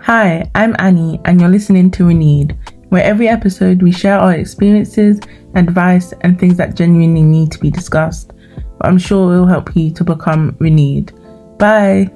Hi, I'm Annie, and you're listening to Renewed, where every episode we share our experiences, advice, and things that genuinely need to be discussed. But I'm sure it will help you to become renewed. Bye.